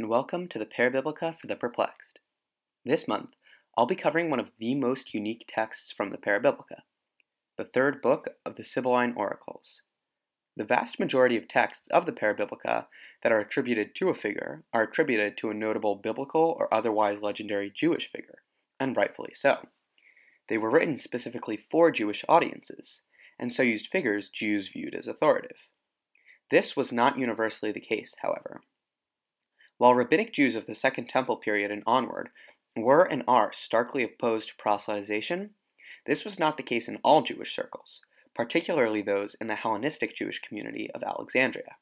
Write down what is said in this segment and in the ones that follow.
and welcome to the Parabiblica for the Perplexed. This month, I'll be covering one of the most unique texts from the Parabiblica, the third book of the Sibylline Oracles. The vast majority of texts of the Parabiblica that are attributed to a figure are attributed to a notable biblical or otherwise legendary Jewish figure, and rightfully so. They were written specifically for Jewish audiences, and so used figures Jews viewed as authoritative. This was not universally the case, however. While rabbinic Jews of the Second Temple period and onward were and are starkly opposed to proselytization, this was not the case in all Jewish circles, particularly those in the Hellenistic Jewish community of Alexandria.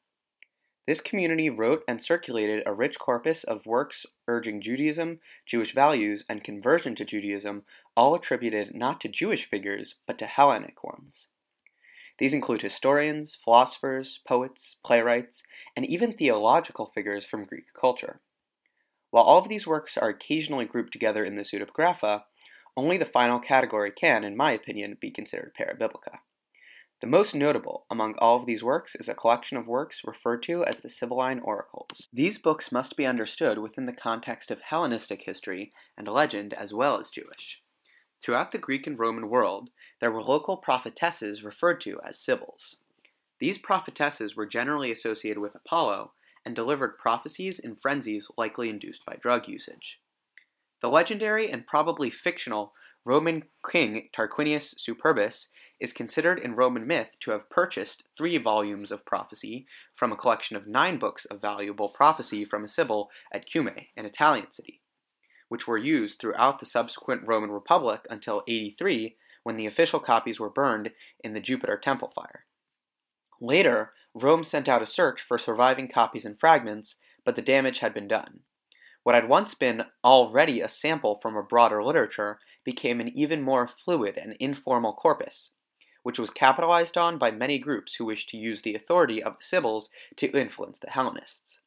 This community wrote and circulated a rich corpus of works urging Judaism, Jewish values, and conversion to Judaism, all attributed not to Jewish figures, but to Hellenic ones. These include historians, philosophers, poets, playwrights, and even theological figures from Greek culture. While all of these works are occasionally grouped together in the pseudepigrapha, only the final category can, in my opinion, be considered parabiblica. The most notable among all of these works is a collection of works referred to as the Sibylline Oracles. These books must be understood within the context of Hellenistic history and legend as well as Jewish. Throughout the Greek and Roman world, there were local prophetesses referred to as sibyls. These prophetesses were generally associated with Apollo and delivered prophecies in frenzies likely induced by drug usage. The legendary and probably fictional Roman king Tarquinius Superbus is considered in Roman myth to have purchased three volumes of prophecy from a collection of nine books of valuable prophecy from a sibyl at Cumae, an Italian city which were used throughout the subsequent Roman Republic until 83, when the official copies were burned in the Jupiter Temple fire. Later, Rome sent out a search for surviving copies and fragments, but the damage had been done. What had once been already a sample from a broader literature became an even more fluid and informal corpus, which was capitalized on by many groups who wished to use the authority of the Sibyls to influence the Hellenists.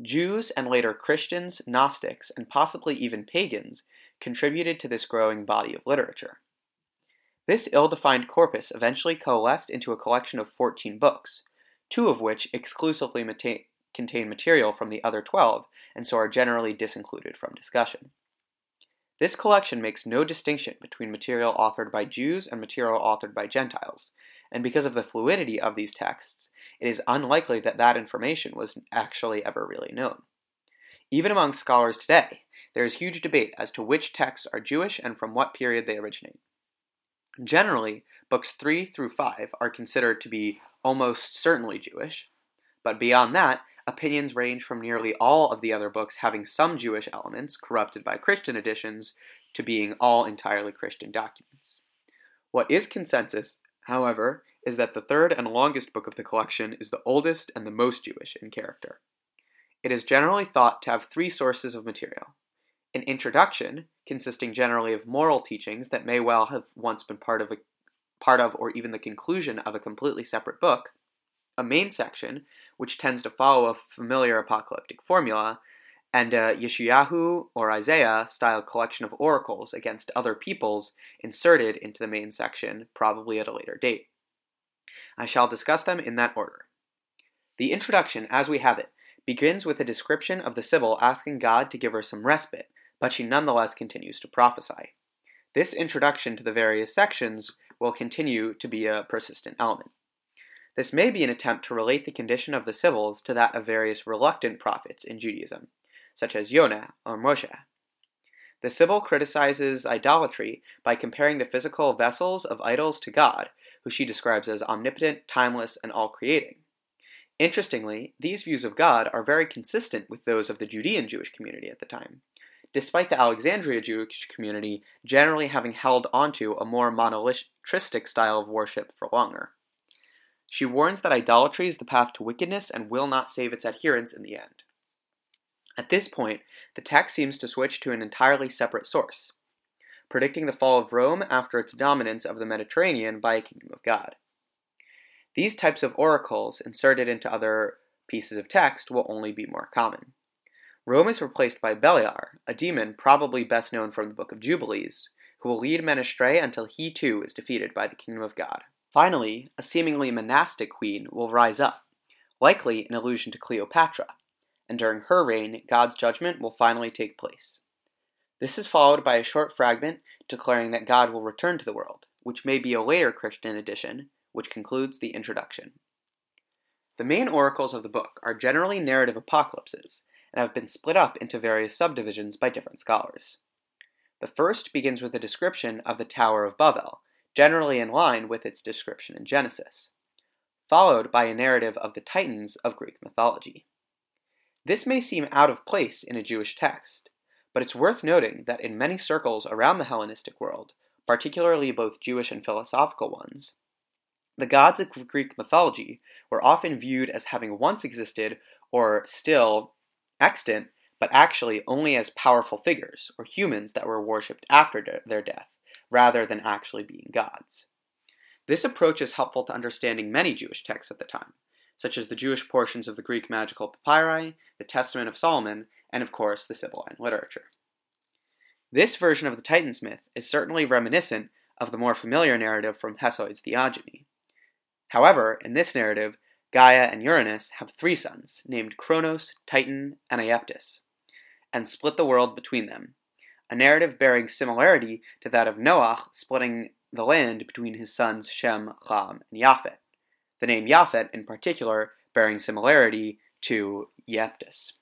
Jews and later Christians, Gnostics, and possibly even pagans contributed to this growing body of literature. This ill defined corpus eventually coalesced into a collection of 14 books, two of which exclusively mata- contain material from the other 12 and so are generally disincluded from discussion. This collection makes no distinction between material authored by Jews and material authored by Gentiles, and because of the fluidity of these texts, it is unlikely that that information was actually ever really known. Even among scholars today, there is huge debate as to which texts are Jewish and from what period they originate. Generally, books 3 through 5 are considered to be almost certainly Jewish, but beyond that, opinions range from nearly all of the other books having some Jewish elements, corrupted by Christian additions, to being all entirely Christian documents. What is consensus, however, is that the third and longest book of the collection is the oldest and the most Jewish in character. It is generally thought to have three sources of material an introduction, consisting generally of moral teachings that may well have once been part of a part of or even the conclusion of a completely separate book, a main section, which tends to follow a familiar apocalyptic formula, and a Yeshayahu or Isaiah style collection of oracles against other peoples inserted into the main section, probably at a later date. I shall discuss them in that order. The introduction, as we have it, begins with a description of the Sibyl asking God to give her some respite, but she nonetheless continues to prophesy. This introduction to the various sections will continue to be a persistent element. This may be an attempt to relate the condition of the Sibyls to that of various reluctant prophets in Judaism, such as Yonah or Moshe. The Sibyl criticizes idolatry by comparing the physical vessels of idols to God, who she describes as omnipotent, timeless, and all creating. Interestingly, these views of God are very consistent with those of the Judean Jewish community at the time, despite the Alexandria Jewish community generally having held onto a more monotheistic style of worship for longer. She warns that idolatry is the path to wickedness and will not save its adherents in the end. At this point, the text seems to switch to an entirely separate source predicting the fall of Rome after its dominance of the Mediterranean by a kingdom of God. These types of oracles inserted into other pieces of text will only be more common. Rome is replaced by Beliar, a demon probably best known from the Book of Jubilees, who will lead men astray until he too is defeated by the kingdom of God. Finally, a seemingly monastic queen will rise up, likely in allusion to Cleopatra, and during her reign, God's judgment will finally take place. This is followed by a short fragment declaring that God will return to the world, which may be a later Christian addition, which concludes the introduction. The main oracles of the book are generally narrative apocalypses and have been split up into various subdivisions by different scholars. The first begins with a description of the Tower of Babel, generally in line with its description in Genesis, followed by a narrative of the Titans of Greek mythology. This may seem out of place in a Jewish text, but it's worth noting that in many circles around the Hellenistic world, particularly both Jewish and philosophical ones, the gods of Greek mythology were often viewed as having once existed or still extant, but actually only as powerful figures or humans that were worshipped after de- their death, rather than actually being gods. This approach is helpful to understanding many Jewish texts at the time, such as the Jewish portions of the Greek magical papyri, the Testament of Solomon, and of course the Sibylline literature. This version of the Titans myth is certainly reminiscent of the more familiar narrative from Hesiod's Theogony, However, in this narrative, Gaia and Uranus have three sons, named Kronos, Titan, and Iapetus, and split the world between them, a narrative bearing similarity to that of Noach splitting the land between his sons Shem, Ham, and Japhet, the name Japhet in particular bearing similarity to Iapetus.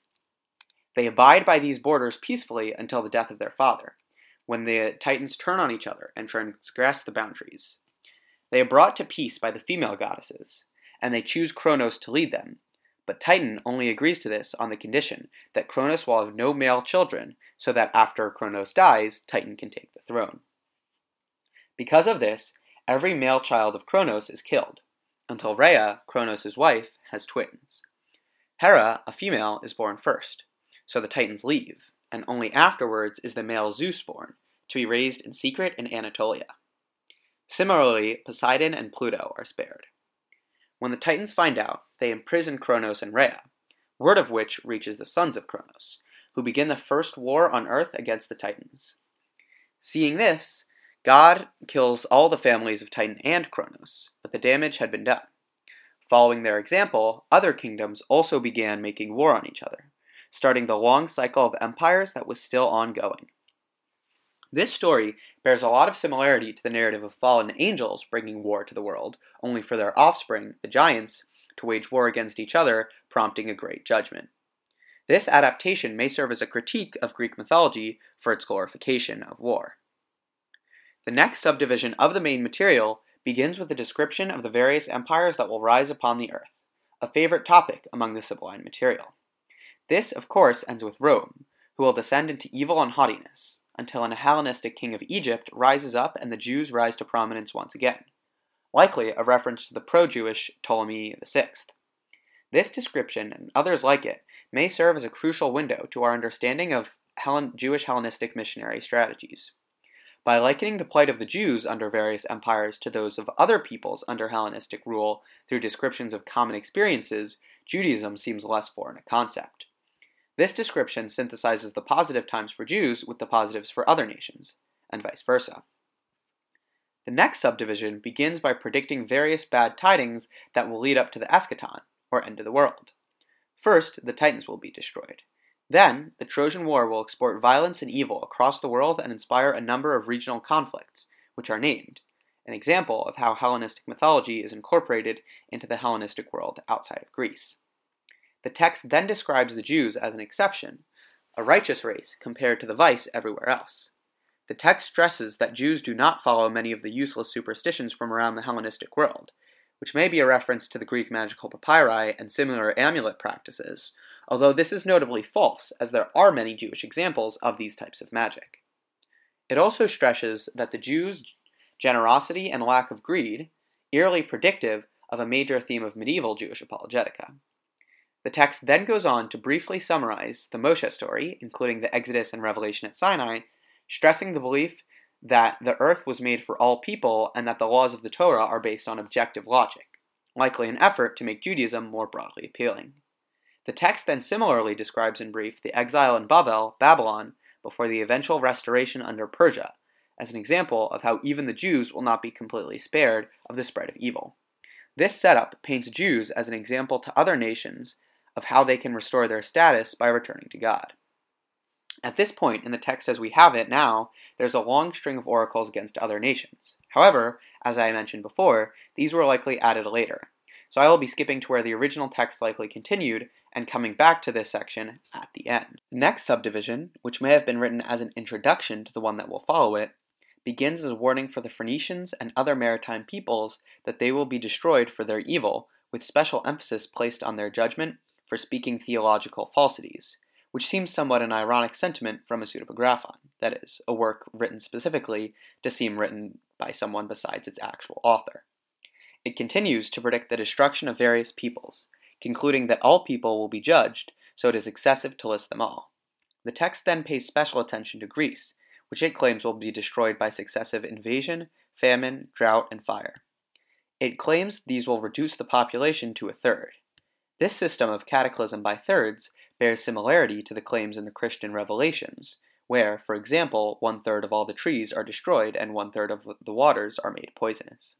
They abide by these borders peacefully until the death of their father, when the Titans turn on each other and transgress the boundaries. They are brought to peace by the female goddesses, and they choose Kronos to lead them. But Titan only agrees to this on the condition that Kronos will have no male children, so that after Kronos dies, Titan can take the throne. Because of this, every male child of Kronos is killed, until Rhea, Kronos' wife, has twins. Hera, a female, is born first, so the Titans leave, and only afterwards is the male Zeus born, to be raised in secret in Anatolia. Similarly, Poseidon and Pluto are spared. When the Titans find out, they imprison Kronos and Rhea, word of which reaches the sons of Kronos, who begin the first war on Earth against the Titans. Seeing this, God kills all the families of Titan and Kronos, but the damage had been done. Following their example, other kingdoms also began making war on each other, starting the long cycle of empires that was still ongoing. This story bears a lot of similarity to the narrative of fallen angels bringing war to the world, only for their offspring, the giants, to wage war against each other, prompting a great judgment. This adaptation may serve as a critique of Greek mythology for its glorification of war. The next subdivision of the main material begins with a description of the various empires that will rise upon the earth, a favorite topic among the Sibylline material. This, of course, ends with Rome, who will descend into evil and haughtiness until an Hellenistic king of Egypt rises up and the Jews rise to prominence once again, likely a reference to the pro Jewish Ptolemy VI. This description, and others like it, may serve as a crucial window to our understanding of Hellen- Jewish Hellenistic missionary strategies. By likening the plight of the Jews under various empires to those of other peoples under Hellenistic rule through descriptions of common experiences, Judaism seems less foreign a concept. This description synthesizes the positive times for Jews with the positives for other nations, and vice versa. The next subdivision begins by predicting various bad tidings that will lead up to the eschaton, or end of the world. First, the Titans will be destroyed. Then, the Trojan War will export violence and evil across the world and inspire a number of regional conflicts, which are named, an example of how Hellenistic mythology is incorporated into the Hellenistic world outside of Greece. The text then describes the Jews as an exception, a righteous race compared to the vice everywhere else. The text stresses that Jews do not follow many of the useless superstitions from around the Hellenistic world, which may be a reference to the Greek magical papyri and similar amulet practices, although this is notably false, as there are many Jewish examples of these types of magic. It also stresses that the Jews' generosity and lack of greed, eerily predictive of a major theme of medieval Jewish apologetica. The text then goes on to briefly summarize the Moshe story, including the Exodus and Revelation at Sinai, stressing the belief that the earth was made for all people and that the laws of the Torah are based on objective logic, likely an effort to make Judaism more broadly appealing. The text then similarly describes in brief the exile in Babel, Babylon, before the eventual restoration under Persia, as an example of how even the Jews will not be completely spared of the spread of evil. This setup paints Jews as an example to other nations of how they can restore their status by returning to God. At this point in the text as we have it now, there's a long string of oracles against other nations. However, as I mentioned before, these were likely added later. So I will be skipping to where the original text likely continued and coming back to this section at the end. The next subdivision, which may have been written as an introduction to the one that will follow it, begins as a warning for the Phoenicians and other maritime peoples that they will be destroyed for their evil, with special emphasis placed on their judgment for speaking theological falsities, which seems somewhat an ironic sentiment from a pseudepigraphon, that is, a work written specifically to seem written by someone besides its actual author. It continues to predict the destruction of various peoples, concluding that all people will be judged, so it is excessive to list them all. The text then pays special attention to Greece, which it claims will be destroyed by successive invasion, famine, drought, and fire. It claims these will reduce the population to a third. This system of cataclysm by thirds bears similarity to the claims in the Christian revelations, where, for example, one third of all the trees are destroyed and one third of the waters are made poisonous.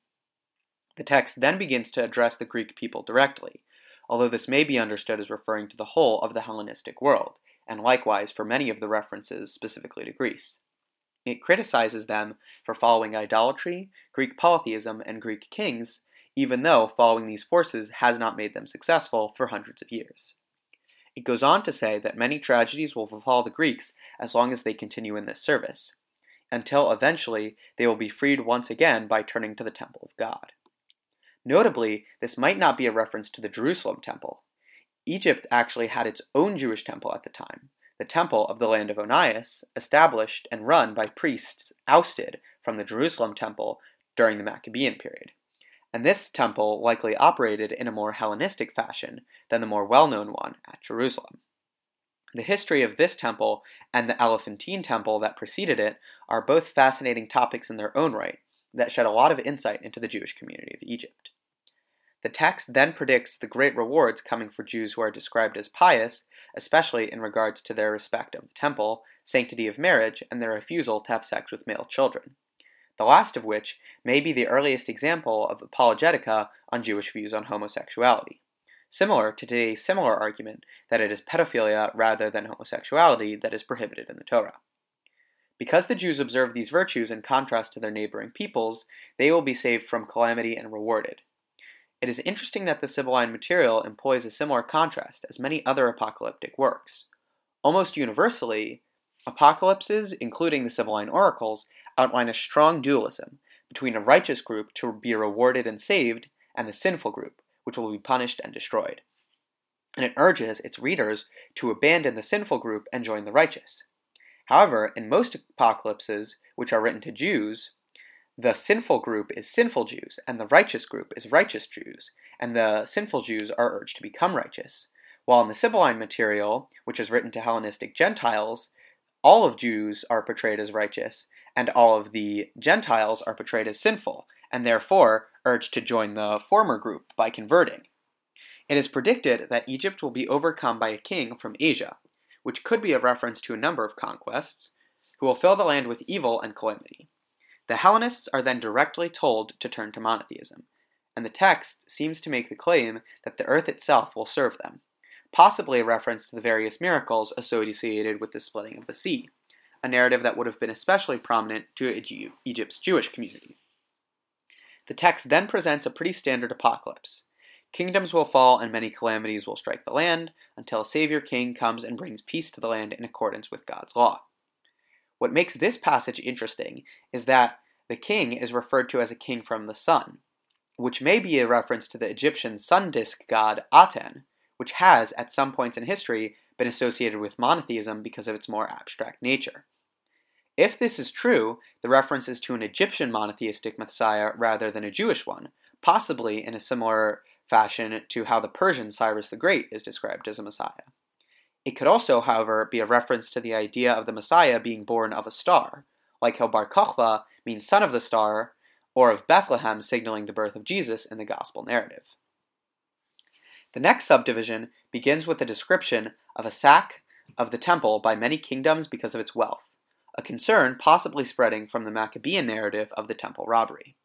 The text then begins to address the Greek people directly, although this may be understood as referring to the whole of the Hellenistic world, and likewise for many of the references specifically to Greece. It criticizes them for following idolatry, Greek polytheism, and Greek kings, even though following these forces has not made them successful for hundreds of years. It goes on to say that many tragedies will befall the Greeks as long as they continue in this service, until eventually they will be freed once again by turning to the temple of God. Notably, this might not be a reference to the Jerusalem temple. Egypt actually had its own Jewish temple at the time, the temple of the land of Onias, established and run by priests ousted from the Jerusalem temple during the Maccabean period. And this temple likely operated in a more Hellenistic fashion than the more well known one at Jerusalem. The history of this temple and the Elephantine temple that preceded it are both fascinating topics in their own right that shed a lot of insight into the Jewish community of Egypt. The text then predicts the great rewards coming for Jews who are described as pious, especially in regards to their respect of the temple, sanctity of marriage, and their refusal to have sex with male children. The last of which may be the earliest example of apologetica on Jewish views on homosexuality. Similar to today's similar argument that it is pedophilia rather than homosexuality that is prohibited in the Torah. Because the Jews observe these virtues in contrast to their neighboring peoples, they will be saved from calamity and rewarded. It is interesting that the Sibylline material employs a similar contrast as many other apocalyptic works. Almost universally, apocalypses, including the Sibylline oracles, outline a strong dualism between a righteous group to be rewarded and saved and the sinful group, which will be punished and destroyed. And it urges its readers to abandon the sinful group and join the righteous. However, in most apocalypses, which are written to Jews, the sinful group is sinful Jews, and the righteous group is righteous Jews, and the sinful Jews are urged to become righteous. While in the Sibylline material, which is written to Hellenistic Gentiles, all of Jews are portrayed as righteous, and all of the Gentiles are portrayed as sinful, and therefore urged to join the former group by converting. It is predicted that Egypt will be overcome by a king from Asia, which could be a reference to a number of conquests, who will fill the land with evil and calamity. The Hellenists are then directly told to turn to monotheism, and the text seems to make the claim that the earth itself will serve them, possibly a reference to the various miracles associated with the splitting of the sea, a narrative that would have been especially prominent to Egypt's Jewish community. The text then presents a pretty standard apocalypse. Kingdoms will fall and many calamities will strike the land until a Savior King comes and brings peace to the land in accordance with God's law. What makes this passage interesting is that the king is referred to as a king from the sun, which may be a reference to the Egyptian sun disk god Aten, which has, at some points in history, been associated with monotheism because of its more abstract nature. If this is true, the reference is to an Egyptian monotheistic Messiah rather than a Jewish one, possibly in a similar fashion to how the Persian Cyrus the Great is described as a Messiah. It could also, however, be a reference to the idea of the Messiah being born of a star, like how Bar Kokhba means son of the star, or of Bethlehem signaling the birth of Jesus in the Gospel narrative. The next subdivision begins with a description of a sack of the temple by many kingdoms because of its wealth, a concern possibly spreading from the Maccabean narrative of the temple robbery.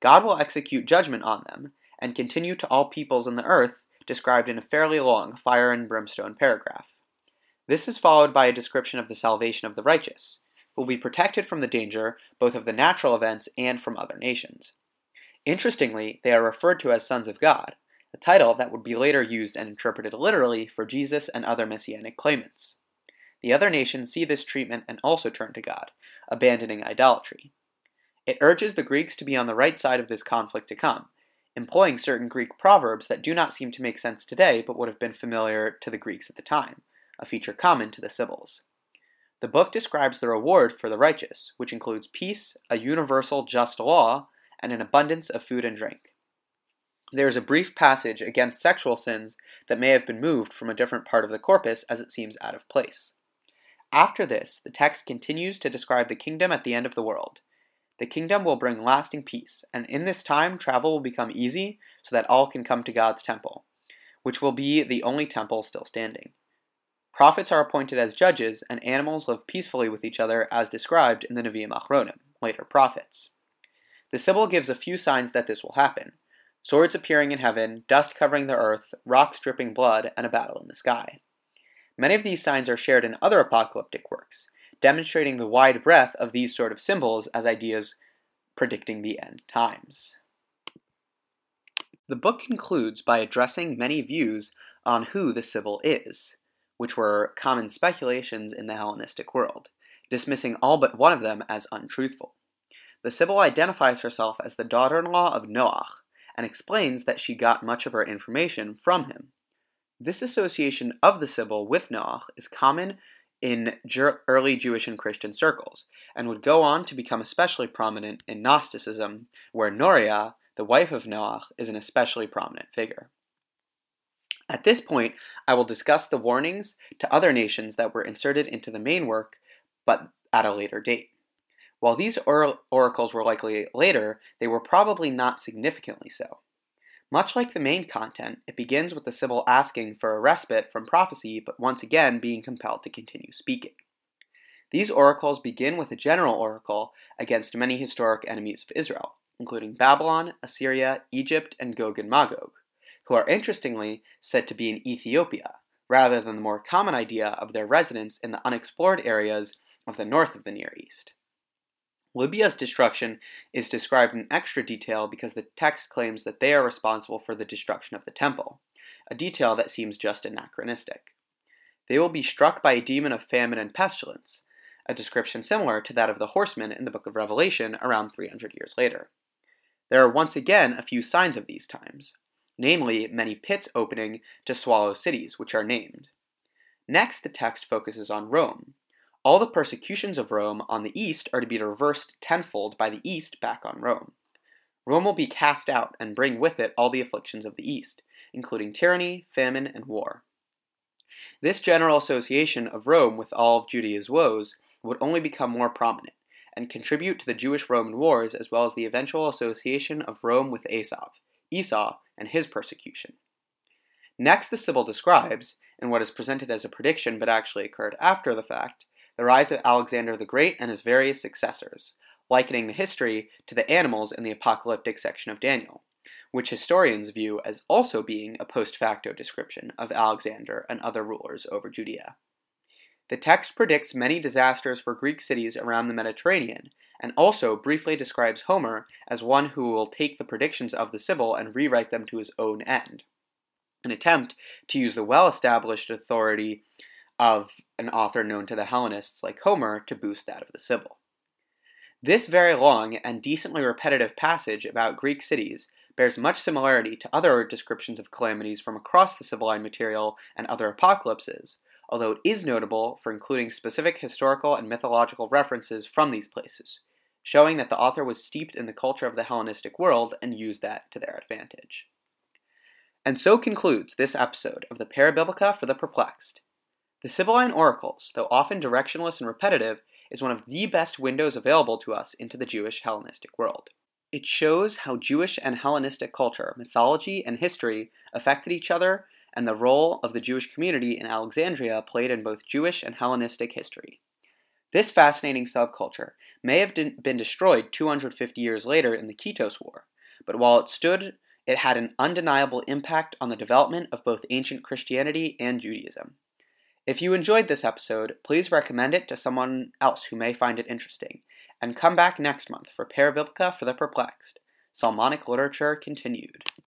God will execute judgment on them, and continue to all peoples in the earth described in a fairly long fire and brimstone paragraph. This is followed by a description of the salvation of the righteous, who will be protected from the danger both of the natural events and from other nations. Interestingly, they are referred to as sons of God, a title that would be later used and interpreted literally for Jesus and other messianic claimants. The other nations see this treatment and also turn to God, abandoning idolatry. It urges the Greeks to be on the right side of this conflict to come, employing certain Greek proverbs that do not seem to make sense today but would have been familiar to the Greeks at the time a feature common to the Sibyls. The book describes the reward for the righteous, which includes peace, a universal just law, and an abundance of food and drink. There is a brief passage against sexual sins that may have been moved from a different part of the corpus as it seems out of place. After this, the text continues to describe the kingdom at the end of the world. The kingdom will bring lasting peace, and in this time travel will become easy so that all can come to God's temple, which will be the only temple still standing. Prophets are appointed as judges, and animals live peacefully with each other as described in the Nevi'im Achronim, later prophets. The Sibyl gives a few signs that this will happen swords appearing in heaven, dust covering the earth, rocks dripping blood, and a battle in the sky. Many of these signs are shared in other apocalyptic works, demonstrating the wide breadth of these sort of symbols as ideas predicting the end times. The book concludes by addressing many views on who the Sibyl is which were common speculations in the Hellenistic world, dismissing all but one of them as untruthful. The Sibyl identifies herself as the daughter in law of Noach and explains that she got much of her information from him. This association of the Sibyl with Noach is common in early Jewish and Christian circles, and would go on to become especially prominent in Gnosticism, where Noria, the wife of Noach, is an especially prominent figure. At this point, I will discuss the warnings to other nations that were inserted into the main work, but at a later date. While these or- oracles were likely later, they were probably not significantly so. Much like the main content, it begins with the Sibyl asking for a respite from prophecy, but once again being compelled to continue speaking. These oracles begin with a general oracle against many historic enemies of Israel, including Babylon, Assyria, Egypt, and Gog and Magog who are interestingly said to be in Ethiopia, rather than the more common idea of their residence in the unexplored areas of the north of the Near East. Libya's destruction is described in extra detail because the text claims that they are responsible for the destruction of the temple, a detail that seems just anachronistic. They will be struck by a demon of famine and pestilence, a description similar to that of the horsemen in the book of Revelation around 300 years later. There are once again a few signs of these times namely many pits opening to swallow cities, which are named. Next, the text focuses on Rome. All the persecutions of Rome on the east are to be reversed tenfold by the east back on Rome. Rome will be cast out and bring with it all the afflictions of the east, including tyranny, famine, and war. This general association of Rome with all of Judea's woes would only become more prominent and contribute to the Jewish Roman wars as well as the eventual association of Rome with Esau, Esau, and his persecution. Next, the Sibyl describes, in what is presented as a prediction but actually occurred after the fact, the rise of Alexander the Great and his various successors, likening the history to the animals in the apocalyptic section of Daniel, which historians view as also being a post facto description of Alexander and other rulers over Judea. The text predicts many disasters for Greek cities around the Mediterranean and also briefly describes Homer as one who will take the predictions of the Sibyl and rewrite them to his own end. An attempt to use the well established authority of an author known to the Hellenists like Homer to boost that of the Sibyl. This very long and decently repetitive passage about Greek cities bears much similarity to other descriptions of calamities from across the Sibylline material and other apocalypses, although it is notable for including specific historical and mythological references from these places, showing that the author was steeped in the culture of the Hellenistic world and used that to their advantage. And so concludes this episode of the Parabiblica for the Perplexed. The Sibylline Oracles, though often directionless and repetitive, is one of the best windows available to us into the Jewish Hellenistic world. It shows how Jewish and Hellenistic culture, mythology, and history affected each other and the role of the Jewish community in Alexandria played in both Jewish and Hellenistic history. This fascinating subculture may have been destroyed 250 years later in the Kitos War, but while it stood it had an undeniable impact on the development of both ancient Christianity and Judaism. If you enjoyed this episode, please recommend it to someone else who may find it interesting, and come back next month for Parabiblica for the Perplexed. Solomonic Literature continued.